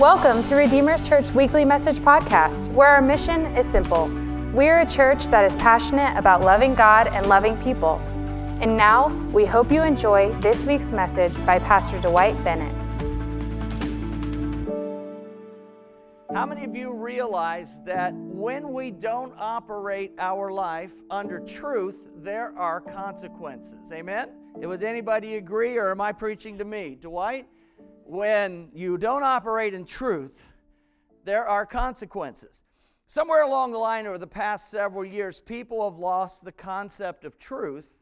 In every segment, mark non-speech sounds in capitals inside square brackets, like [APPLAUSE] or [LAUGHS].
Welcome to Redeemer's Church Weekly Message Podcast, where our mission is simple. We're a church that is passionate about loving God and loving people. And now, we hope you enjoy this week's message by Pastor Dwight Bennett. How many of you realize that when we don't operate our life under truth, there are consequences? Amen? Was anybody agree, or am I preaching to me? Dwight? When you don't operate in truth, there are consequences. Somewhere along the line over the past several years, people have lost the concept of truth,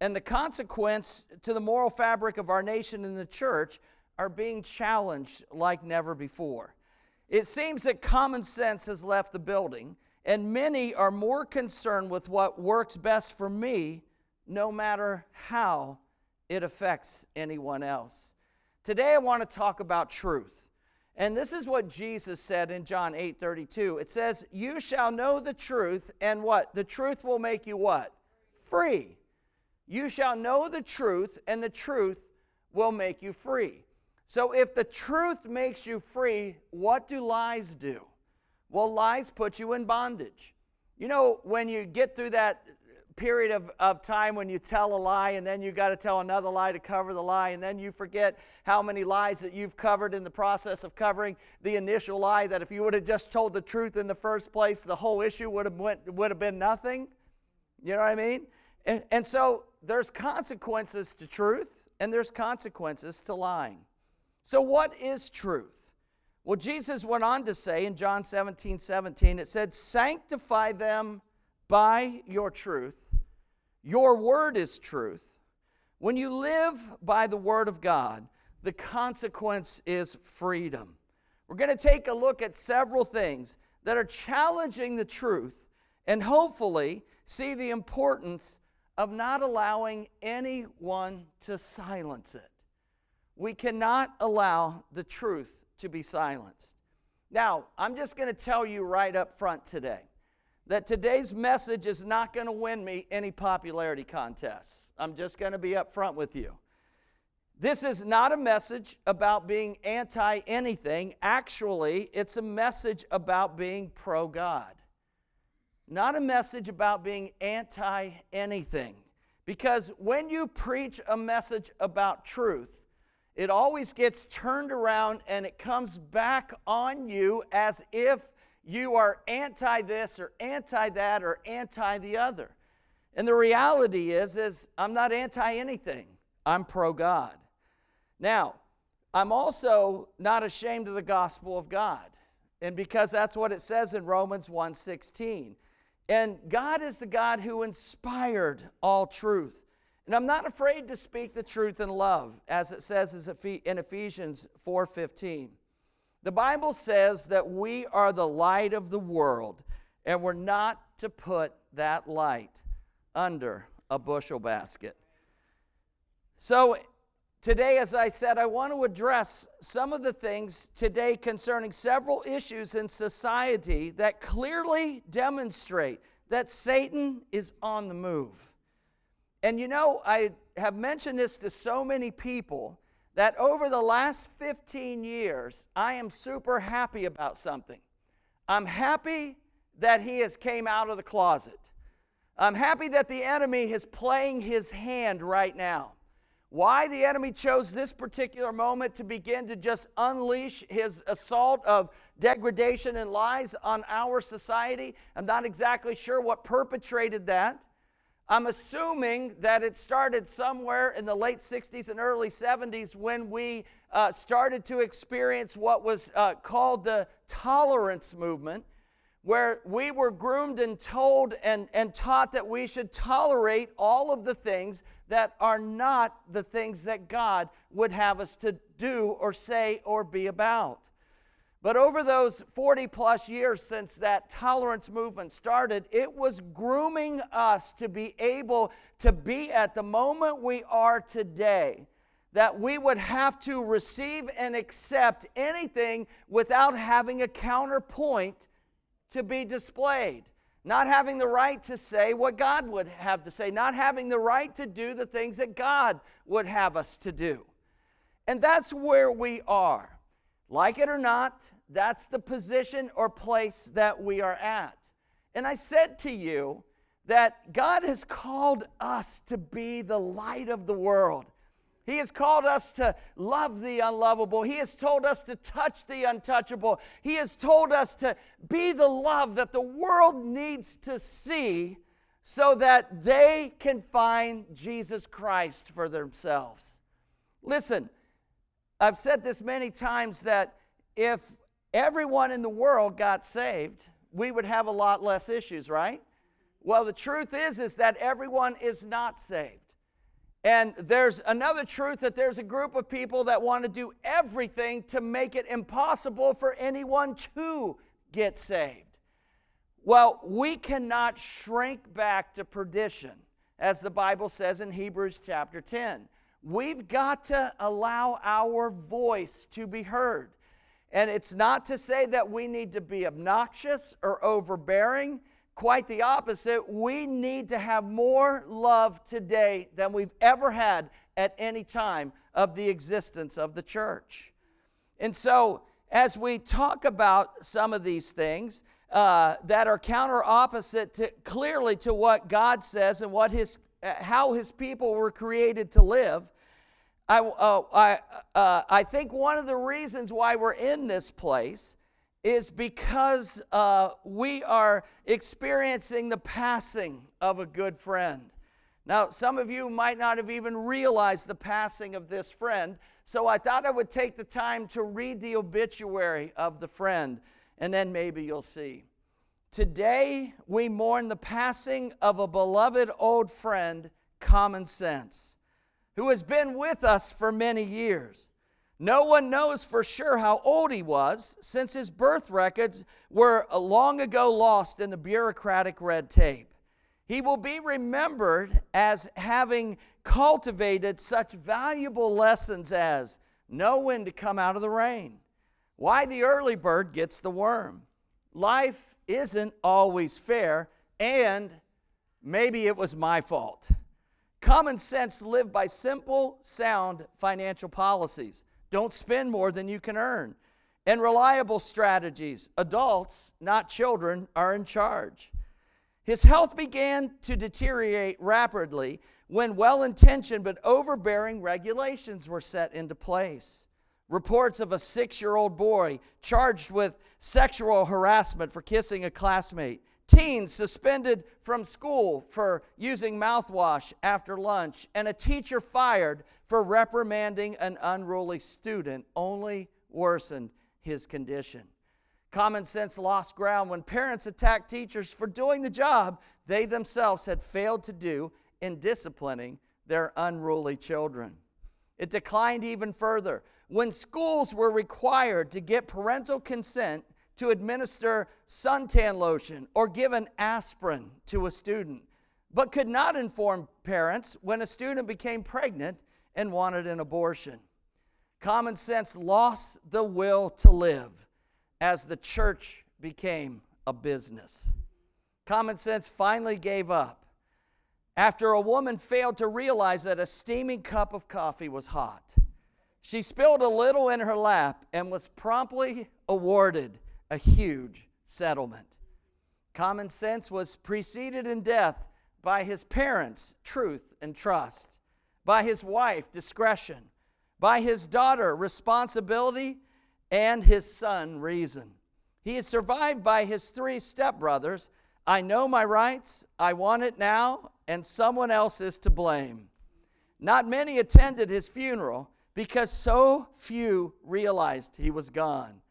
and the consequence to the moral fabric of our nation and the church are being challenged like never before. It seems that common sense has left the building, and many are more concerned with what works best for me, no matter how it affects anyone else. Today I want to talk about truth. And this is what Jesus said in John 8 32. It says, You shall know the truth, and what? The truth will make you what? Free. You shall know the truth, and the truth will make you free. So if the truth makes you free, what do lies do? Well, lies put you in bondage. You know, when you get through that period of, of time when you tell a lie and then you got to tell another lie to cover the lie and then you forget how many lies that you've covered in the process of covering the initial lie that if you would have just told the truth in the first place the whole issue would have, went, would have been nothing. You know what i mean? And, and so there's consequences to truth and there's consequences to lying. So what is truth? Well jesus went on to say in john 17 17 it said sanctify them by your truth your word is truth. When you live by the word of God, the consequence is freedom. We're going to take a look at several things that are challenging the truth and hopefully see the importance of not allowing anyone to silence it. We cannot allow the truth to be silenced. Now, I'm just going to tell you right up front today that today's message is not going to win me any popularity contests. I'm just going to be upfront with you. This is not a message about being anti anything. Actually, it's a message about being pro God. Not a message about being anti anything. Because when you preach a message about truth, it always gets turned around and it comes back on you as if you are anti this or anti that or anti the other. And the reality is is I'm not anti anything. I'm pro God. Now, I'm also not ashamed of the gospel of God. And because that's what it says in Romans 1:16. And God is the God who inspired all truth. And I'm not afraid to speak the truth in love, as it says in Ephesians 4:15. The Bible says that we are the light of the world, and we're not to put that light under a bushel basket. So, today, as I said, I want to address some of the things today concerning several issues in society that clearly demonstrate that Satan is on the move. And you know, I have mentioned this to so many people that over the last 15 years, I am super happy about something. I'm happy that he has came out of the closet. I'm happy that the enemy is playing his hand right now. Why the enemy chose this particular moment to begin to just unleash his assault of degradation and lies on our society, I'm not exactly sure what perpetrated that. I'm assuming that it started somewhere in the late 60s and early 70s when we uh, started to experience what was uh, called the tolerance movement, where we were groomed and told and, and taught that we should tolerate all of the things that are not the things that God would have us to do or say or be about. But over those 40 plus years since that tolerance movement started, it was grooming us to be able to be at the moment we are today. That we would have to receive and accept anything without having a counterpoint to be displayed. Not having the right to say what God would have to say, not having the right to do the things that God would have us to do. And that's where we are. Like it or not, that's the position or place that we are at. And I said to you that God has called us to be the light of the world. He has called us to love the unlovable. He has told us to touch the untouchable. He has told us to be the love that the world needs to see so that they can find Jesus Christ for themselves. Listen, I've said this many times that if everyone in the world got saved, we would have a lot less issues, right? Well, the truth is is that everyone is not saved. And there's another truth that there's a group of people that want to do everything to make it impossible for anyone to get saved. Well, we cannot shrink back to perdition, as the Bible says in Hebrews chapter 10. We've got to allow our voice to be heard. And it's not to say that we need to be obnoxious or overbearing. Quite the opposite. We need to have more love today than we've ever had at any time of the existence of the church. And so, as we talk about some of these things uh, that are counter opposite to, clearly to what God says and what his, uh, how his people were created to live, I, uh, I, uh, I think one of the reasons why we're in this place is because uh, we are experiencing the passing of a good friend. Now, some of you might not have even realized the passing of this friend, so I thought I would take the time to read the obituary of the friend, and then maybe you'll see. Today, we mourn the passing of a beloved old friend, Common Sense, who has been with us for many years. No one knows for sure how old he was, since his birth records were long ago lost in the bureaucratic red tape. He will be remembered as having cultivated such valuable lessons as know when to come out of the rain, why the early bird gets the worm, life isn't always fair, and maybe it was my fault. Common sense lived by simple, sound financial policies don't spend more than you can earn. And reliable strategies. Adults, not children, are in charge. His health began to deteriorate rapidly when well intentioned but overbearing regulations were set into place. Reports of a six year old boy charged with sexual harassment for kissing a classmate teens suspended from school for using mouthwash after lunch, and a teacher fired for reprimanding an unruly student only worsened his condition. Common sense lost ground when parents attacked teachers for doing the job they themselves had failed to do in disciplining their unruly children. It declined even further when schools were required to get parental consent to administer suntan lotion or give an aspirin to a student, but could not inform parents when a student became pregnant and wanted an abortion. Common sense lost the will to live as the church became a business. Common sense finally gave up after a woman failed to realize that a steaming cup of coffee was hot. She spilled a little in her lap and was promptly awarded a huge settlement. Common sense was preceded in death by his parents, truth and trust, by his wife, discretion, by his daughter, responsibility, and his son, reason. He is survived by his three stepbrothers. I know my rights, I want it now, and someone else is to blame. Not many attended his funeral because so few realized he was gone.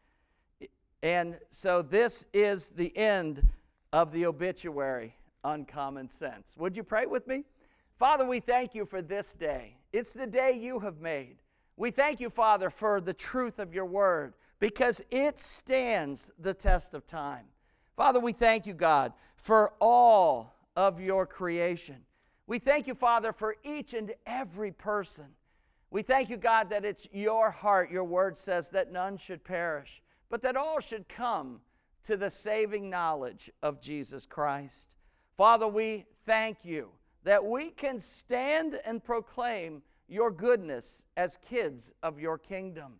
And so this is the end of the obituary on common sense. Would you pray with me? Father, we thank you for this day. It's the day you have made. We thank you, Father, for the truth of your word because it stands the test of time. Father, we thank you, God, for all of your creation. We thank you, Father, for each and every person. We thank you, God, that it's your heart, your word says, that none should perish but that all should come to the saving knowledge of Jesus Christ. Father, we thank you that we can stand and proclaim your goodness as kids of your kingdom.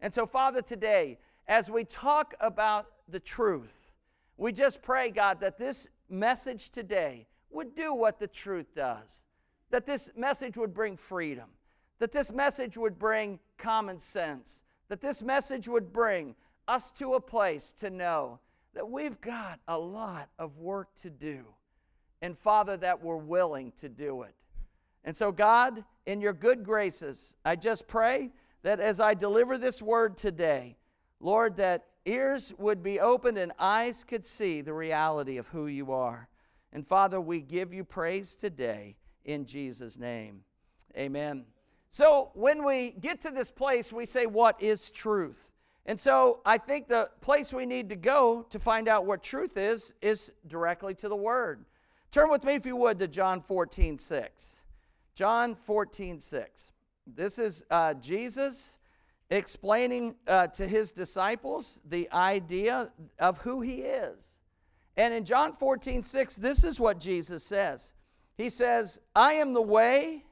And so, Father, today, as we talk about the truth, we just pray, God, that this message today would do what the truth does, that this message would bring freedom, that this message would bring common sense, that this message would bring us to a place to know that we've got a lot of work to do. And Father, that we're willing to do it. And so, God, in your good graces, I just pray that as I deliver this word today, Lord, that ears would be opened and eyes could see the reality of who you are. And Father, we give you praise today in Jesus' name. Amen. So, when we get to this place, we say, What is truth? And so, I think the place we need to go to find out what truth is is directly to the Word. Turn with me, if you would, to John 14, 6. John 14, 6. This is uh, Jesus explaining uh, to his disciples the idea of who he is. And in John 14, 6, this is what Jesus says He says, I am the way,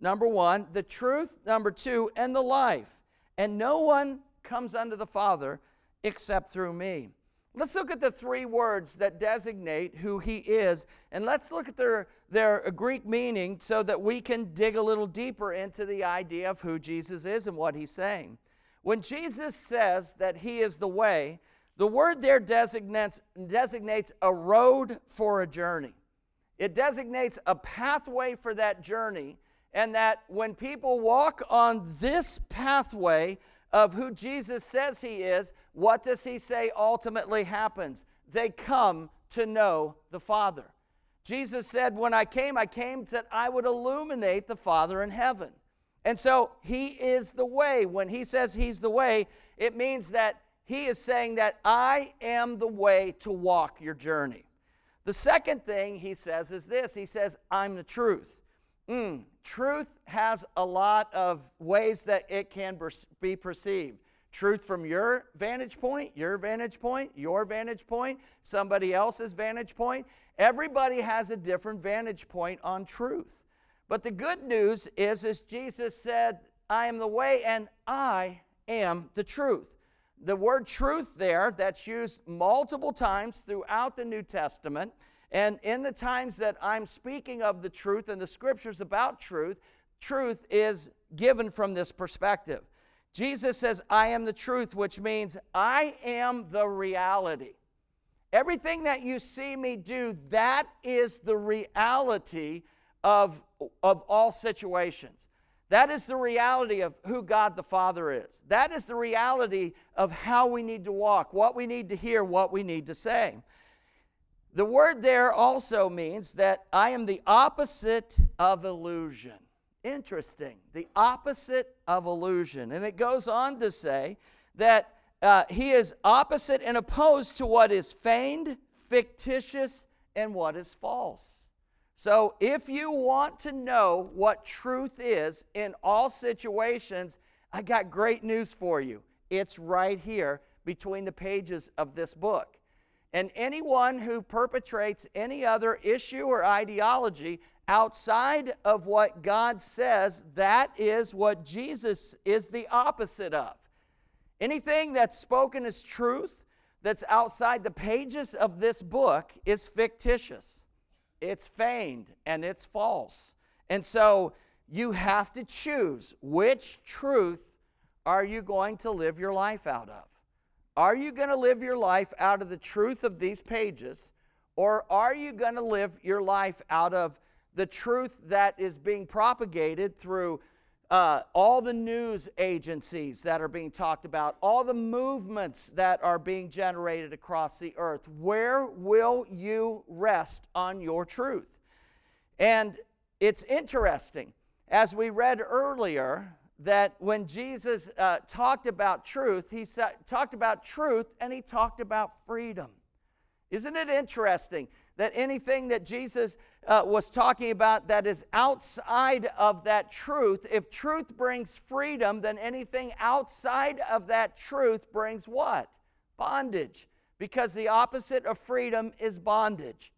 number one, the truth, number two, and the life. And no one comes unto the Father except through me. Let's look at the three words that designate who he is, and let's look at their, their Greek meaning so that we can dig a little deeper into the idea of who Jesus is and what he's saying. When Jesus says that he is the way, the word there designates, designates a road for a journey. It designates a pathway for that journey, and that when people walk on this pathway, of who Jesus says he is, what does he say ultimately happens? They come to know the Father. Jesus said, When I came, I came that I would illuminate the Father in heaven. And so he is the way. When he says he's the way, it means that he is saying that I am the way to walk your journey. The second thing he says is this He says, I'm the truth. Mm, truth has a lot of ways that it can be perceived. Truth from your vantage point, your vantage point, your vantage point, somebody else's vantage point. Everybody has a different vantage point on truth. But the good news is, as Jesus said, I am the way and I am the truth. The word truth there, that's used multiple times throughout the New Testament, and in the times that I'm speaking of the truth and the scriptures about truth, truth is given from this perspective. Jesus says, I am the truth, which means I am the reality. Everything that you see me do, that is the reality of, of all situations. That is the reality of who God the Father is. That is the reality of how we need to walk, what we need to hear, what we need to say. The word there also means that I am the opposite of illusion. Interesting. The opposite of illusion. And it goes on to say that uh, he is opposite and opposed to what is feigned, fictitious, and what is false. So if you want to know what truth is in all situations, I got great news for you. It's right here between the pages of this book. And anyone who perpetrates any other issue or ideology outside of what God says, that is what Jesus is the opposite of. Anything that's spoken as truth that's outside the pages of this book is fictitious, it's feigned, and it's false. And so you have to choose which truth are you going to live your life out of. Are you going to live your life out of the truth of these pages, or are you going to live your life out of the truth that is being propagated through uh, all the news agencies that are being talked about, all the movements that are being generated across the earth? Where will you rest on your truth? And it's interesting, as we read earlier, that when Jesus uh, talked about truth, he sa- talked about truth and he talked about freedom. Isn't it interesting that anything that Jesus uh, was talking about that is outside of that truth, if truth brings freedom, then anything outside of that truth brings what? Bondage. Because the opposite of freedom is bondage.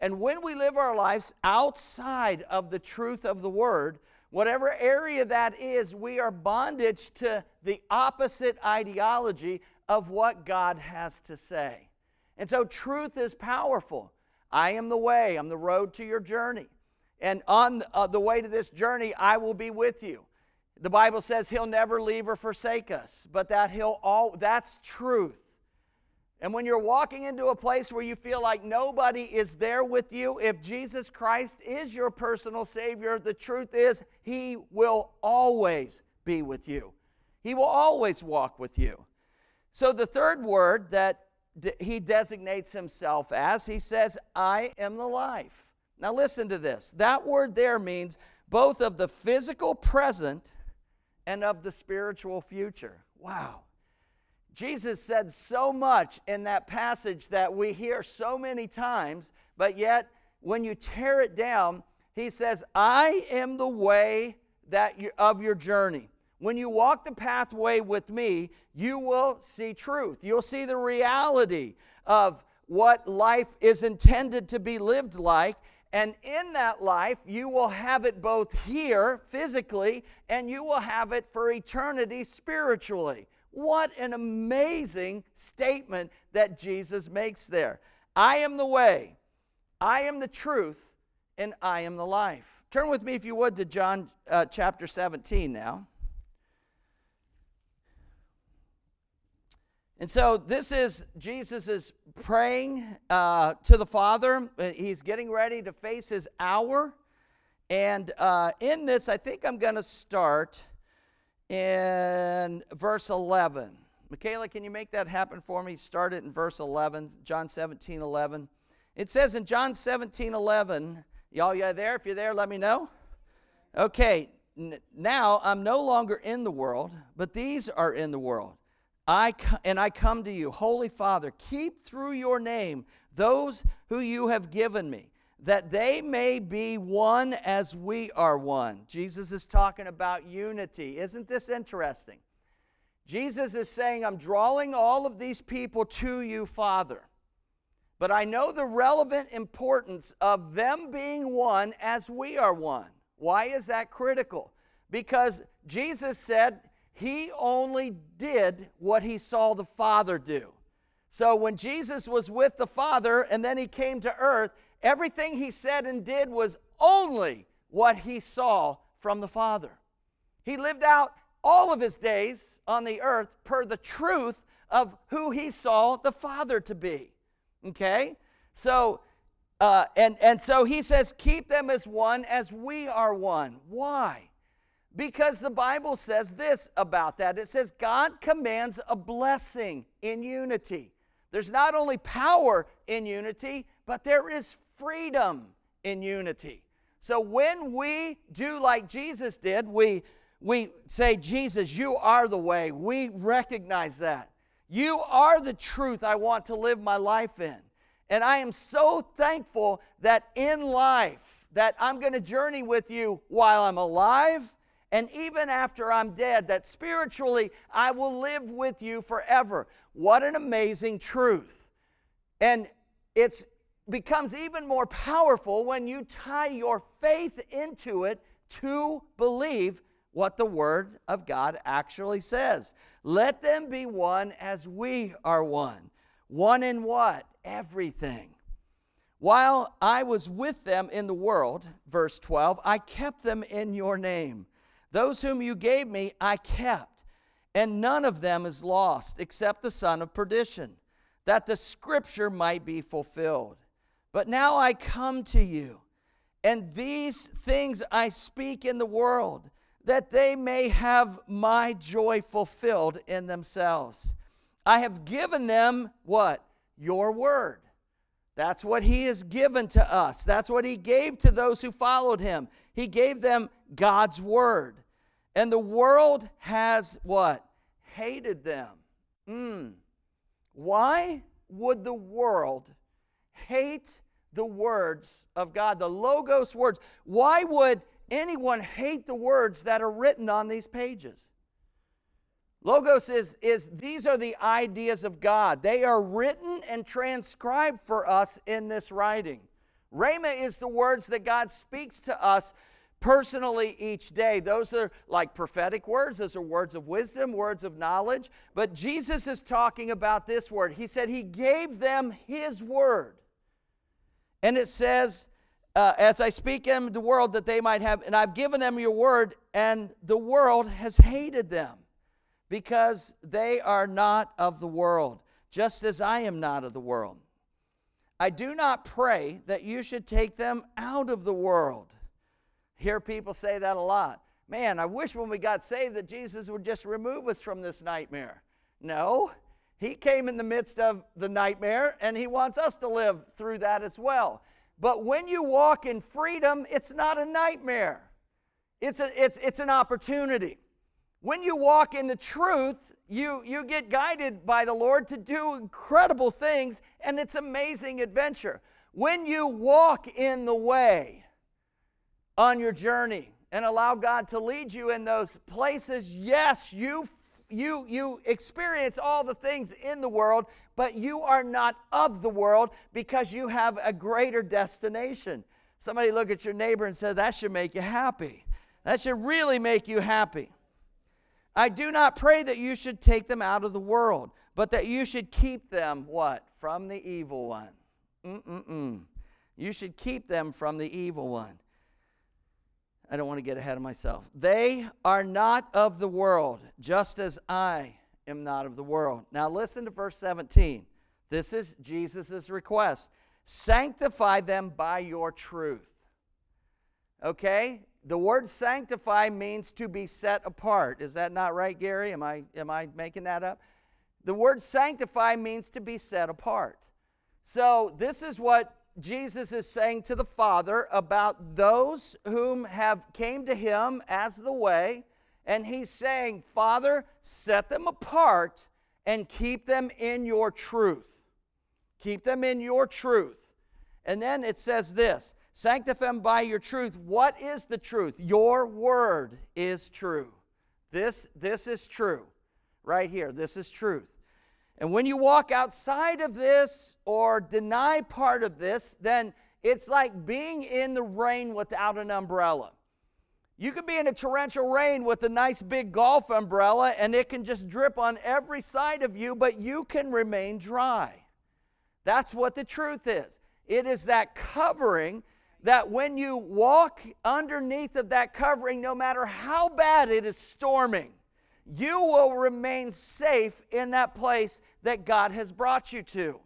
And when we live our lives outside of the truth of the word, whatever area that is, we are bondage to the opposite ideology of what God has to say. And so truth is powerful. I am the way, I'm the road to your journey. And on uh, the way to this journey, I will be with you. The Bible says he'll never leave or forsake us, but that he'll all that's truth. And when you're walking into a place where you feel like nobody is there with you, if Jesus Christ is your personal Savior, the truth is He will always be with you. He will always walk with you. So the third word that He designates Himself as, He says, I am the life. Now listen to this. That word there means both of the physical present and of the spiritual future. Wow. Jesus said so much in that passage that we hear so many times, but yet when you tear it down, he says, I am the way that you, of your journey. When you walk the pathway with me, you will see truth. You'll see the reality of what life is intended to be lived like. And in that life, you will have it both here physically and you will have it for eternity spiritually. What an amazing statement that Jesus makes there. I am the way, I am the truth, and I am the life. Turn with me, if you would, to John uh, chapter 17 now. And so this is Jesus is praying uh, to the Father. He's getting ready to face his hour. And uh, in this, I think I'm going to start in verse 11. Michaela, can you make that happen for me? Start it in verse 11, John 17, 11. It says in John 17, 11, y'all you there? If you're there, let me know. Okay, now I'm no longer in the world, but these are in the world. I and I come to you, Holy Father, keep through your name those who you have given me, that they may be one as we are one. Jesus is talking about unity. Isn't this interesting? Jesus is saying, I'm drawing all of these people to you, Father. But I know the relevant importance of them being one as we are one. Why is that critical? Because Jesus said he only did what he saw the Father do. So when Jesus was with the Father and then he came to earth, Everything he said and did was only what he saw from the Father. He lived out all of his days on the earth per the truth of who he saw the Father to be. Okay? So, uh, and, and so he says, keep them as one as we are one. Why? Because the Bible says this about that. It says, God commands a blessing in unity. There's not only power in unity, but there is freedom in unity. So when we do like Jesus did, we, we say, Jesus, you are the way. We recognize that. You are the truth I want to live my life in. And I am so thankful that in life, that I'm going to journey with you while I'm alive and even after I'm dead, that spiritually I will live with you forever. What an amazing truth. And it's becomes even more powerful when you tie your faith into it to believe what the Word of God actually says. Let them be one as we are one. One in what? Everything. While I was with them in the world, verse 12, I kept them in your name. Those whom you gave me, I kept, and none of them is lost except the son of perdition, that the scripture might be fulfilled. But now I come to you, and these things I speak in the world, that they may have my joy fulfilled in themselves. I have given them what? Your word. That's what he has given to us. That's what he gave to those who followed him. He gave them God's word. And the world has what? Hated them. Mm. Why would the world hate the words of God, the Logos words. Why would anyone hate the words that are written on these pages? Logos is, is these are the ideas of God. They are written and transcribed for us in this writing. Rhema is the words that God speaks to us personally each day. Those are like prophetic words, those are words of wisdom, words of knowledge. But Jesus is talking about this word. He said he gave them his word. And it says, uh, as I speak in the world that they might have, and I've given them your word, and the world has hated them because they are not of the world, just as I am not of the world. I do not pray that you should take them out of the world Hear people say that a lot. Man, I wish when we got saved that Jesus would just remove us from this nightmare. No, He came in the midst of the nightmare and He wants us to live through that as well. But when you walk in freedom, it's not a nightmare, it's, a, it's, it's an opportunity. When you walk in the truth, you, you get guided by the Lord to do incredible things, and it's amazing adventure. When you walk in the way, on your journey and allow God to lead you in those places. Yes, you you you experience all the things in the world, but you are not of the world because you have a greater destination. Somebody look at your neighbor and say that should make you happy. That should really make you happy. I do not pray that you should take them out of the world, but that you should keep them what? From the evil one. Mm-mm-mm. You should keep them from the evil one. I don't want to get ahead of myself. They are not of the world, just as I am not of the world. Now listen to verse 17. This is Jesus' request. Sanctify them by your truth. Okay? The word sanctify means to be set apart. Is that not right, Gary? Am I, am I making that up? The word sanctify means to be set apart. So, this is what Jesus is saying to the Father about those whom have came to him as the way, and he's saying, "Father, set them apart and keep them in your truth. Keep them in your truth." And then it says this, "Sanctify them by your truth." What is the truth? Your word is true. This this is true. Right here. This is truth. And when you walk outside of this or deny part of this, then it's like being in the rain without an umbrella. You could be in a torrential rain with a nice big golf umbrella and it can just drip on every side of you, but you can remain dry. That's what the truth is. It is that covering that when you walk underneath of that covering, no matter how bad it is storming, you will remain safe in that place that God has brought you to.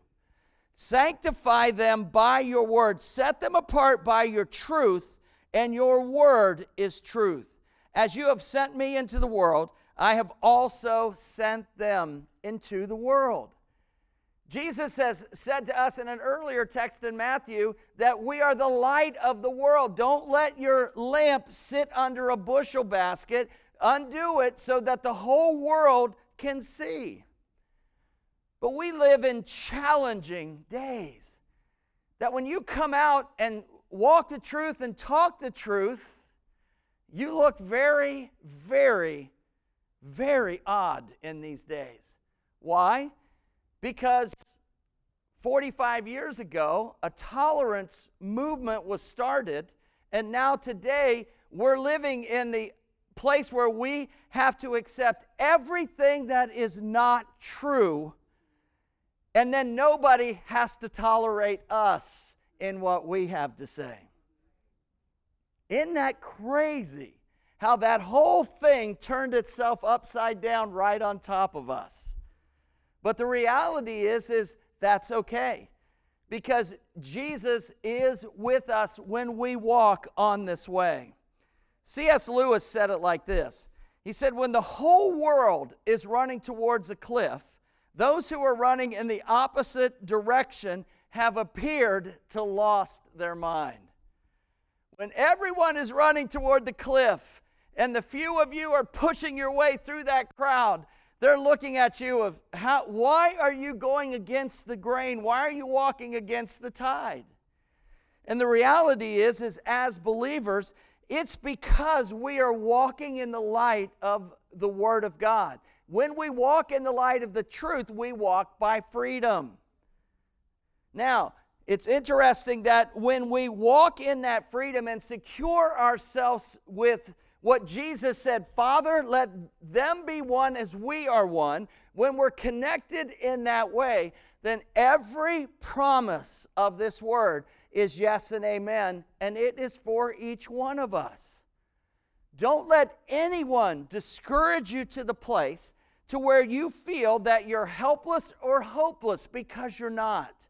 Sanctify them by your word, set them apart by your truth, and your word is truth. As you have sent me into the world, I have also sent them into the world. Jesus has said to us in an earlier text in Matthew that we are the light of the world. Don't let your lamp sit under a bushel basket undo it so that the whole world can see. But we live in challenging days. That when you come out and walk the truth and talk the truth, you look very, very, very odd in these days. Why? Because 45 years ago, a tolerance movement was started, and now today we're living in the place where we have to accept everything that is not true, and then nobody has to tolerate us in what we have to say. Isn't that crazy? How that whole thing turned itself upside down right on top of us. But the reality is is that's okay. Because Jesus is with us when we walk on this way. C.S. Lewis said it like this He said, When the whole world is running towards a cliff, those who are running in the opposite direction have appeared to lost their mind. When everyone is running toward the cliff and the few of you are pushing your way through that crowd, they're looking at you of how why are you going against the grain? Why are you walking against the tide? And the reality is is as believers, it's because we are walking in the light of the Word of God. When we walk in the light of the truth, we walk by freedom. Now, it's interesting that when we walk in that freedom and secure ourselves with what Jesus said, Father, let them be one as we are one, when we're connected in that way, then every promise of this word is yes and amen, and it is for each one of us. Don't let anyone discourage you to the place to where you feel that you're helpless or hopeless because you're not.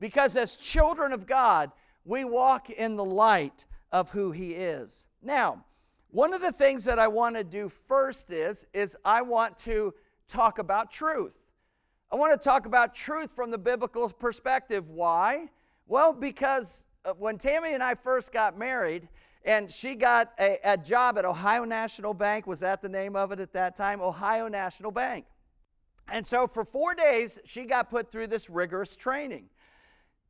Because as children of God, we walk in the light of who He is. Now, one of the things that I want to do first is, is I want to talk about truth. I want to talk about truth from the biblical perspective. Why? Well, because uh, when Tammy and I first got married, and she got a, a, job at Ohio National Bank. Was that the name of it at that time? Ohio National Bank. And so for four days, she got put through this rigorous training.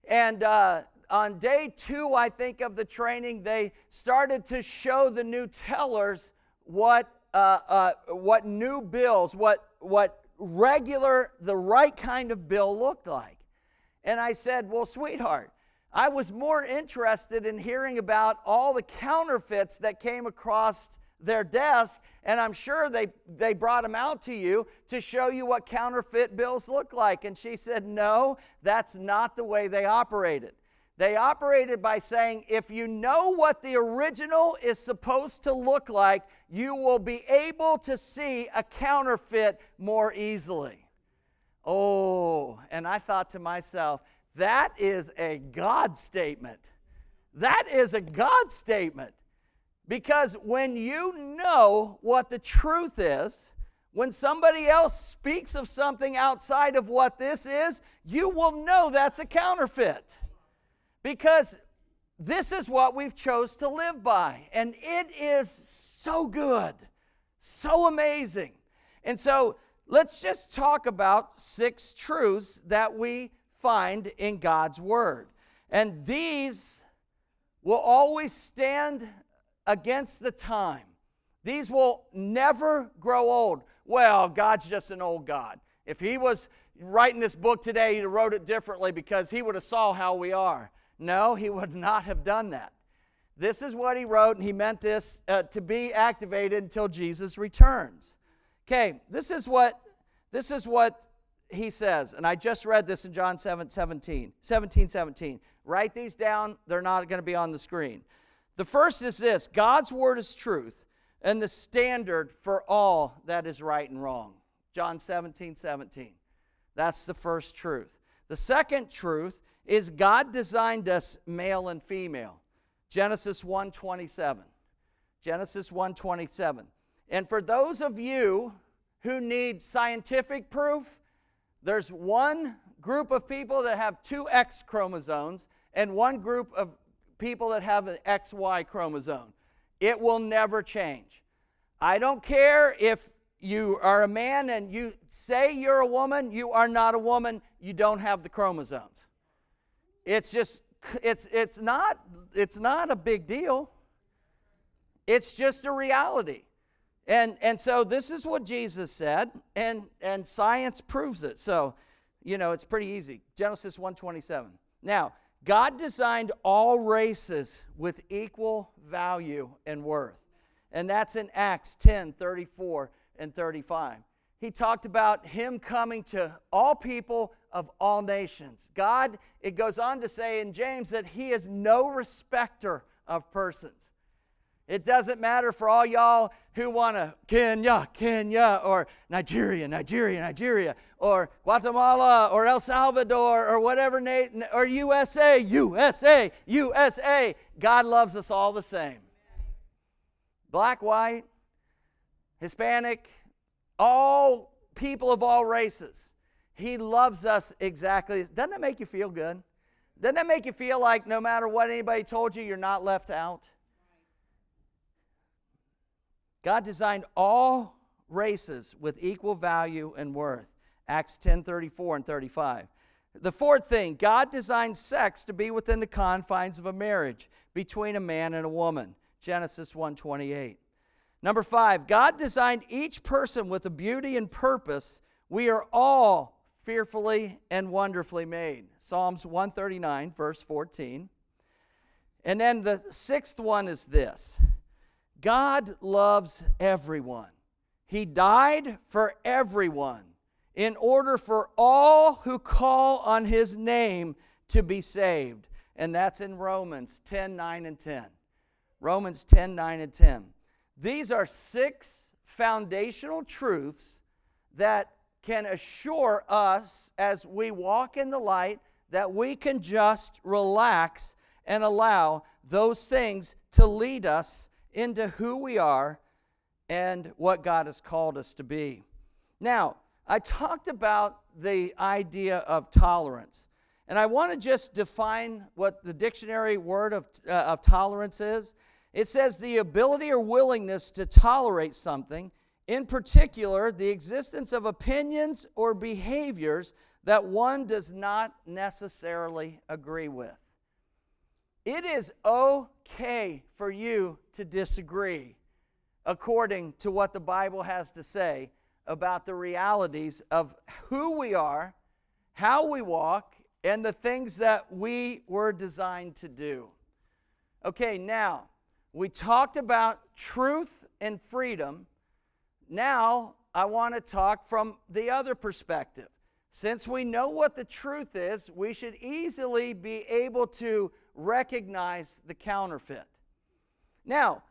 And uh, on day two, I think, of the training, they started to show the new tellers what, uh, uh, what new bills, what, what regular, the right kind of bill looked like. And I said, Well, sweetheart, I was more interested in hearing about all the counterfeits that came across their desk, and I'm sure they, they brought them out to you to show you what counterfeit bills look like. And she said, No, that's not the way they operated. They operated by saying, if you know what the original is supposed to look like, you will be able to see a counterfeit more easily. Oh, and I thought to myself, that is a God statement. That is a God statement. Because when you know what the truth is, when somebody else speaks of something outside of what this is, you will know that's a counterfeit. Because this is what we've chose to live by and it is so good, so amazing. And so let's just talk about six truths that we find in God's word. And these will always stand against the time. These will never grow old. Well, God's just an old God. If he was writing this book today, he'd have wrote it differently because he would have saw how we are. No, he would [LAUGHS] not have done that. This is what he wrote, and he meant this uh, to be activated until Jesus returns. Okay, this is what this is what he says, and I just read this in John 7 17, 17, 17. Write these down, they're not going to be on the screen. The first is this God's word is truth and the standard for all that is right and wrong. John 17, 17. That's the first truth. The second truth is God designed us male and female. Genesis 1:27. Genesis 1:27. And for those of you who need scientific proof, there's one group of people that have two X chromosomes and one group of people that have an XY chromosome. It will never change. I don't care if you are a man and you say you're a woman, you are not a woman, you don't have the chromosomes. It's just it's it's not it's not a big deal. It's just a reality. And and so this is what Jesus said and and science proves it. So, you know, it's pretty easy. Genesis 1:27. Now, God designed all races with equal value and worth. And that's in Acts 10 34 and 35. He talked about him coming to all people of all nations. God, it goes on to say in James that he is no respecter of persons. It doesn't matter for all y'all who want to Kenya, Kenya, or Nigeria, Nigeria, Nigeria, or Guatemala, or El Salvador, or whatever, or USA, USA, USA. God loves us all the same. Black, white, Hispanic, all people of all races. He loves us exactly. Doesn't that make you feel good? Doesn't that make you feel like no matter what anybody told you, you're not left out? God designed all races with equal value and worth. Acts 10 34 and 35. The fourth thing, God designed sex to be within the confines of a marriage between a man and a woman. Genesis 1 28. Number five, God designed each person with a beauty and purpose. We are all fearfully and wonderfully made. Psalms 139, verse 14. And then the sixth one is this God loves everyone. He died for everyone in order for all who call on his name to be saved. And that's in Romans 10 9 and 10. Romans 10 9 and 10. These are six foundational truths that can assure us as we walk in the light that we can just relax and allow those things to lead us into who we are and what God has called us to be. Now, I talked about the idea of tolerance, and I want to just define what the dictionary word of, uh, of tolerance is. It says the ability or willingness to tolerate something, in particular, the existence of opinions or behaviors that one does not necessarily agree with. It is okay for you to disagree according to what the Bible has to say about the realities of who we are, how we walk, and the things that we were designed to do. Okay, now, we talked about truth and freedom. Now, I want to talk from the other perspective. Since we know what the truth is, we should easily be able to recognize the counterfeit. Now,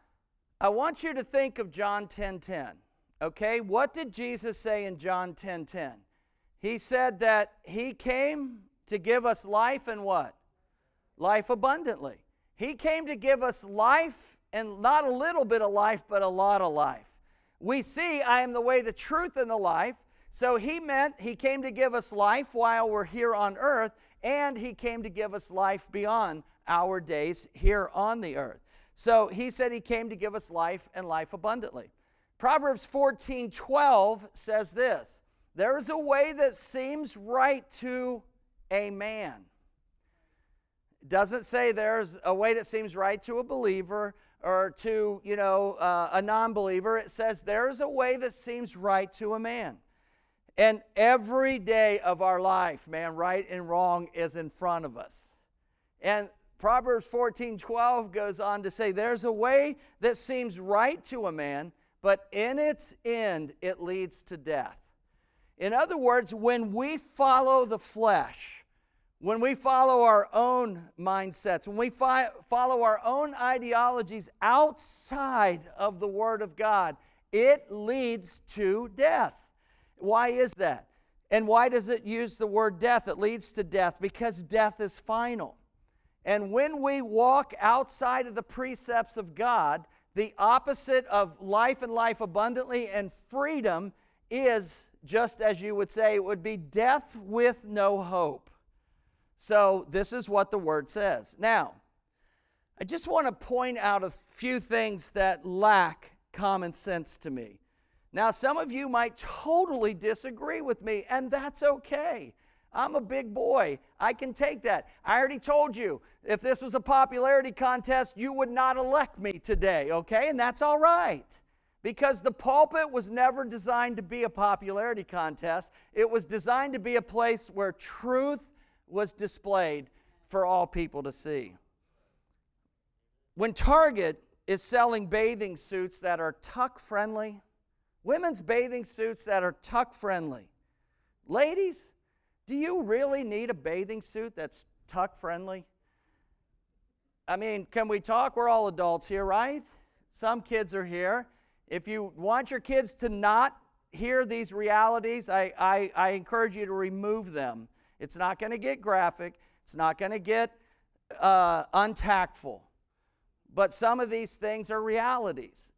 I want you to think of John 10:10. 10, 10, okay? What did Jesus say in John 10:10? 10, 10? He said that he came to give us life and what? Life abundantly. He came to give us life and not a little bit of life, but a lot of life. We see I am the way, the truth, and the life. So he meant he came to give us life while we're here on earth, and he came to give us life beyond our days here on the earth. So he said he came to give us life and life abundantly. Proverbs 14 12 says this There is a way that seems right to a man. It doesn't say there's a way that seems right to a believer or to, you know, uh, a non believer. It says there's a way that seems right to a man. And every day of our life, man, right and wrong is in front of us. And Proverbs 14 12 goes on to say, There's a way that seems right to a man, but in its end it leads to death. In other words, when we follow the flesh, when we follow our own mindsets, when we fi- follow our own ideologies outside of the Word of God, it leads to death. Why is that? And why does it use the word death? It leads to death because death is final. And when we walk outside of the precepts of God, the opposite of life and life abundantly and freedom is, just as you would say, it would be death with no hope. So, this is what the word says. Now, I just want to point out a few things that lack common sense to me. Now, some of you might totally disagree with me, and that's okay. I'm a big boy. I can take that. I already told you, if this was a popularity contest, you would not elect me today, okay? And that's all right. Because the pulpit was never designed to be a popularity contest, it was designed to be a place where truth was displayed for all people to see. When Target is selling bathing suits that are tuck friendly, women's bathing suits that are tuck friendly, ladies, do you really need a bathing suit that's tuck friendly? I mean, can we talk? We're all adults here, right? Some kids are here. If you want your kids to not hear these realities, I, I, I encourage you to remove them. It's not going to get graphic, it's not going to get uh, untactful. But some of these things are realities.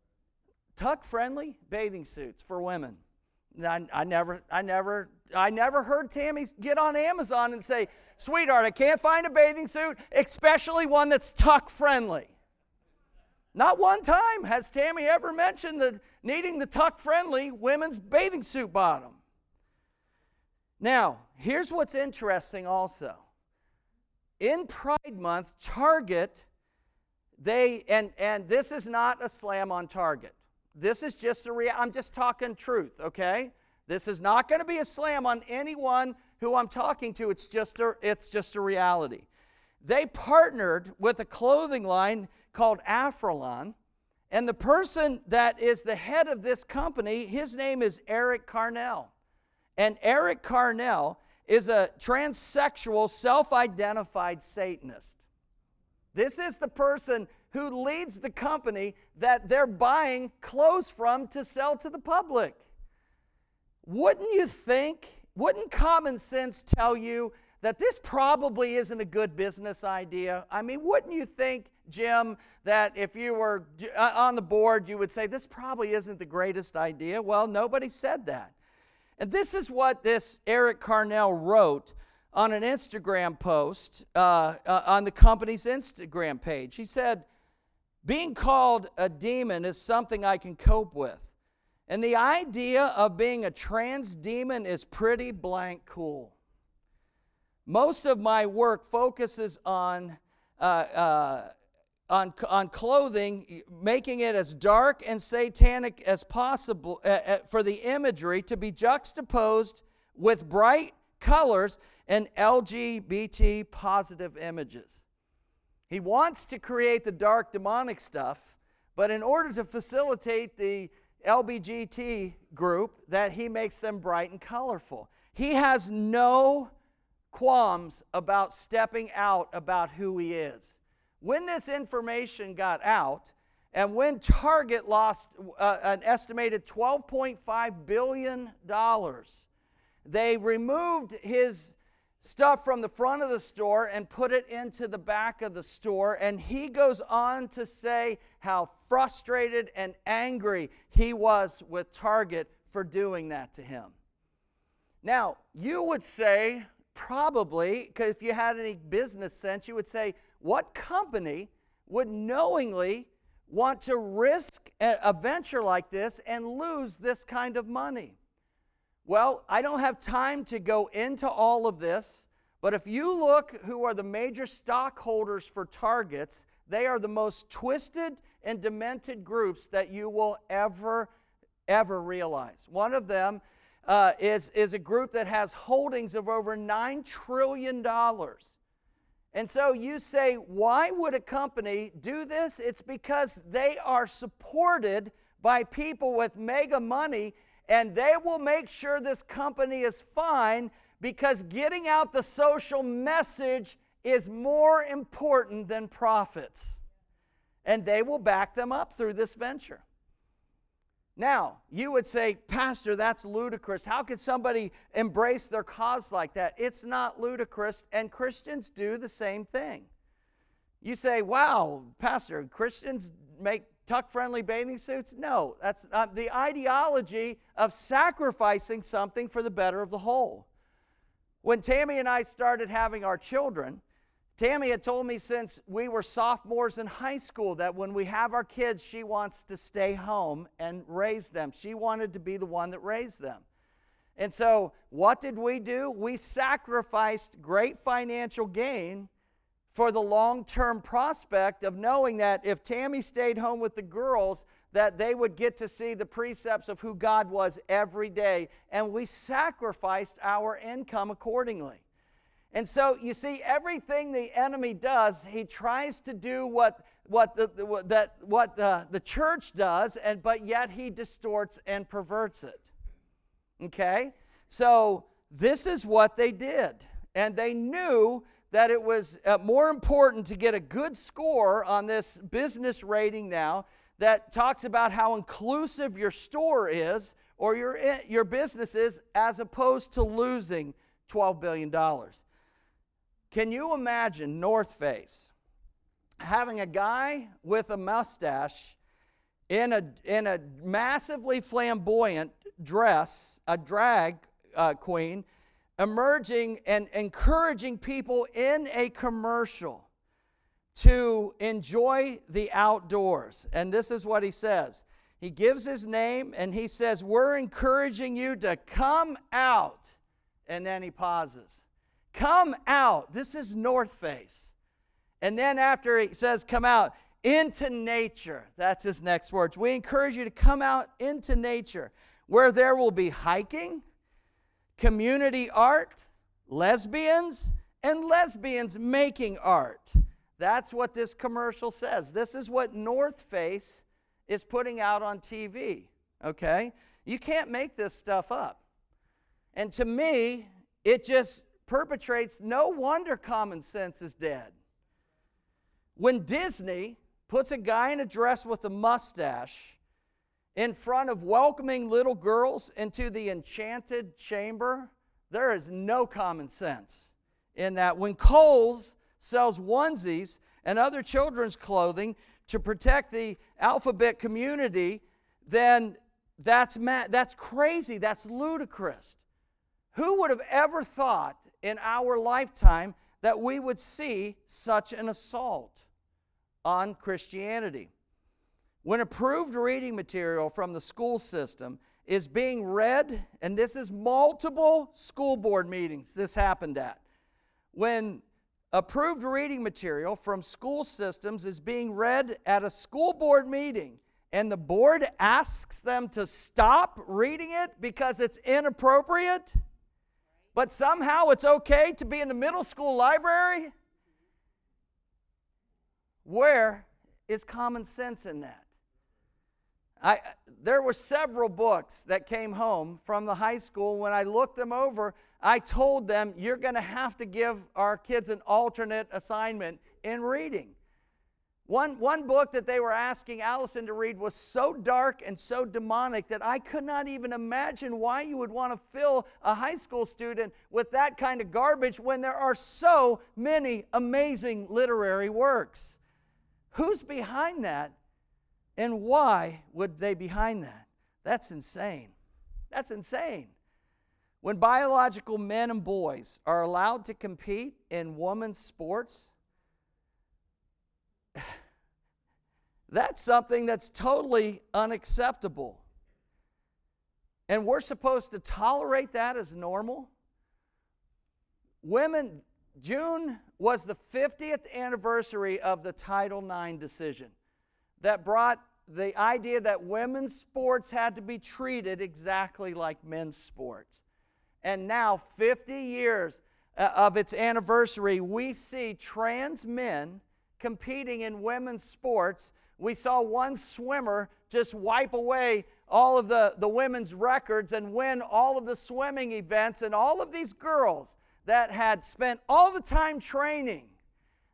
Tuck friendly bathing suits for women. I, I, never, I never I never heard Tammy get on Amazon and say, Sweetheart, I can't find a bathing suit, especially one that's tuck friendly. Not one time has Tammy ever mentioned the needing the tuck friendly women's bathing suit bottom. Now, here's what's interesting also. In Pride Month, Target, they, and, and this is not a slam on Target. This is just a real, I'm just talking truth, okay? This is not going to be a slam on anyone who I'm talking to. It's just a, it's just a reality. They partnered with a clothing line called Abprallen, and the person that is the head of this company, his name is Erik Carnell. And Erik Carnell is a transsexual, self identified Satanist. This is the person who leads the company that they're buying clothes from to sell to the public. Wouldn't you think, wouldn't common sense tell you that this probably isn't a good business idea? I mean, wouldn't you think, Jim, that if you were uh, on the board, you would say this probably isn't the greatest idea? Well, nobody said that. And this is what this Erik Carnell wrote on an Instagram post uh, uh, on the company's Instagram page. He said, Being called a demon is something I can cope with. And the idea of being a trans demon is pretty blank cool. Most of my work focuses on, uh, uh, on, on clothing, making it as dark and satanic as possible uh, uh for the imagery to be juxtaposed with bright colors and LGBT positive images. He wants to create the dark demonic stuff, but in order to facilitate the LBGT group, that he makes them bright and colorful. He has no qualms about stepping out about who he is. When this information got out, and when Target lost uh, an estimated $12.5 billion, they removed his stuff from the front of the store and put it into the back of the store. And he goes on to say how frustrated and angry he was with Target for doing that to him. Now, you would say, probably, because if you had any business sense, you would say, what company would knowingly want to risk a venture like this and lose this kind of money? Well, I don't have time to go into all of this, but if you look who are the major stockholders for targets, they are the most twisted and demented groups that you will ever, ever realize. One of them uh, is, is a group that has holdings of over $9 trillion. And so you say, why would a company do this? It's because they are supported by people with mega money and they will make sure this company is fine because getting out the social message is more important than profits. And they will back them up through this venture. Now, you would say, Pastor, that's ludicrous. How could somebody embrace their cause like that? It's not ludicrous, and Christians do the same thing. You say, Wow, Pastor, Christians make tuck friendly bathing suits? No, that's not the ideology of sacrificing something for the better of the whole. When Tammy and I started having our children, Tammy had told me since we were sophomores in high school that when we have our kids, she wants to stay home and raise them. She wanted to be the one that raised them. And so, what did we do? We sacrificed great financial gain for the long-term prospect of knowing that if Tammy stayed home with the girls, that they would get to see the precepts of who God was every day, and we sacrificed our income accordingly. And so you see, everything the enemy does, he tries to do what what the, what, that what the, the church does, and but yet he distorts and perverts it. Okay, so this is what they did, and they knew that it was uh, more important to get a good score on this business rating now that talks about how inclusive your store is or your, eh, your business is as opposed to losing $12 billion. Can you imagine North Face having a guy with a mustache in a, in a massively flamboyant dress, a drag uh, queen, emerging and encouraging people in a commercial to enjoy the outdoors. And this is what he says. He gives his name and he says, We're encouraging you to come out. And then he pauses. Come out. This is North Face. And then after he says, Come out, into nature. That's his next words. We encourage you to come out into nature where there will be hiking, community art, lesbians, and lesbians making art. That's what this commercial says. This is what North Face is putting out on TV, okay? You can't make this stuff up. And to me, it just perpetrates no wonder common sense is dead. When Disney puts a guy in a dress with a mustache in front of welcoming little girls into the enchanted chamber, there is no common sense in that. When Kohl's sells onesies and other children's clothing to protect the alphabet community, then that's, that's crazy. That's ludicrous. Who would have ever thought in our lifetime that we would see such an assault on Christianity? When approved reading material from the school system is being read, and this is multiple school board meetings this happened at. When approved reading material from school systems is being read at a school board meeting, and the board asks them to stop reading it because it's inappropriate, but somehow it's okay to be in the middle school library? Where is common sense in that? I, there were several books that came home from the high school. When I looked them over, I told them, You're going to have to give our kids an alternate assignment in reading. One, one book that they were asking Allison to read was so dark and so demonic that I could not even imagine why you would want to fill a high school student with that kind of garbage when there are so many amazing literary works. Who's behind that? And why would they be behind that? That's insane. That's insane. When biological men and boys are allowed to compete in women's sports, [SIGHS] that's something that's totally unacceptable. And we're supposed to tolerate that as normal. Women, June was the 50th anniversary of the Title IX decision that brought the idea that women's sports had to be treated exactly like men's sports. And now, 50 years uh, of its anniversary, we see trans men competing in women's sports. We saw one swimmer just wipe away all of the, the women's records and win all of the swimming events, and all of these girls that had spent all the time training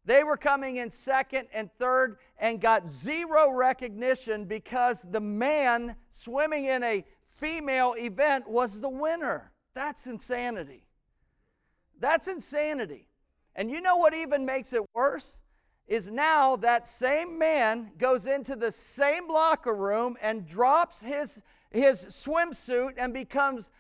they were coming in second and third and got zero recognition because the man swimming in a female event was the winner. That's insanity. That's insanity. And you know what even makes it worse? Is now that same man goes into the same locker room and drops his, his swimsuit and becomes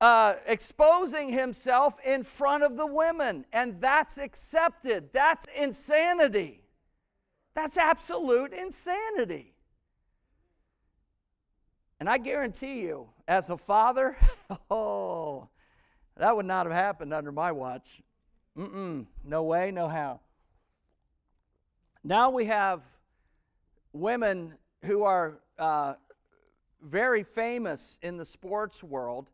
uh, exposing himself in front of the women, and that's accepted. That's insanity. That's absolute insanity. And I guarantee you, as a father, [LAUGHS] oh, that would not have happened under my watch. Mm-mm, no way, no how. Now we have women who are uh, very famous in the sports world